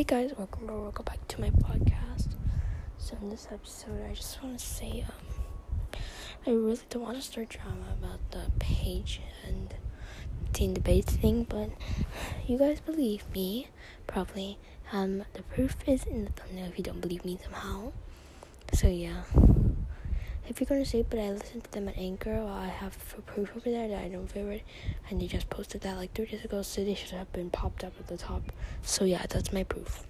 guys, welcome or welcome back to my podcast. So in this episode, I just want to say, um, I really don't want to start drama about the page and teen debate thing, but you guys believe me, probably. Um, the proof is in the thumbnail if you don't believe me somehow. So yeah, if you're gonna say, but I listened to them at Anchor, I have proof over there that I don't favorite, and they just posted that like three days ago, so they should have been popped up at the top. So yeah, that's my proof.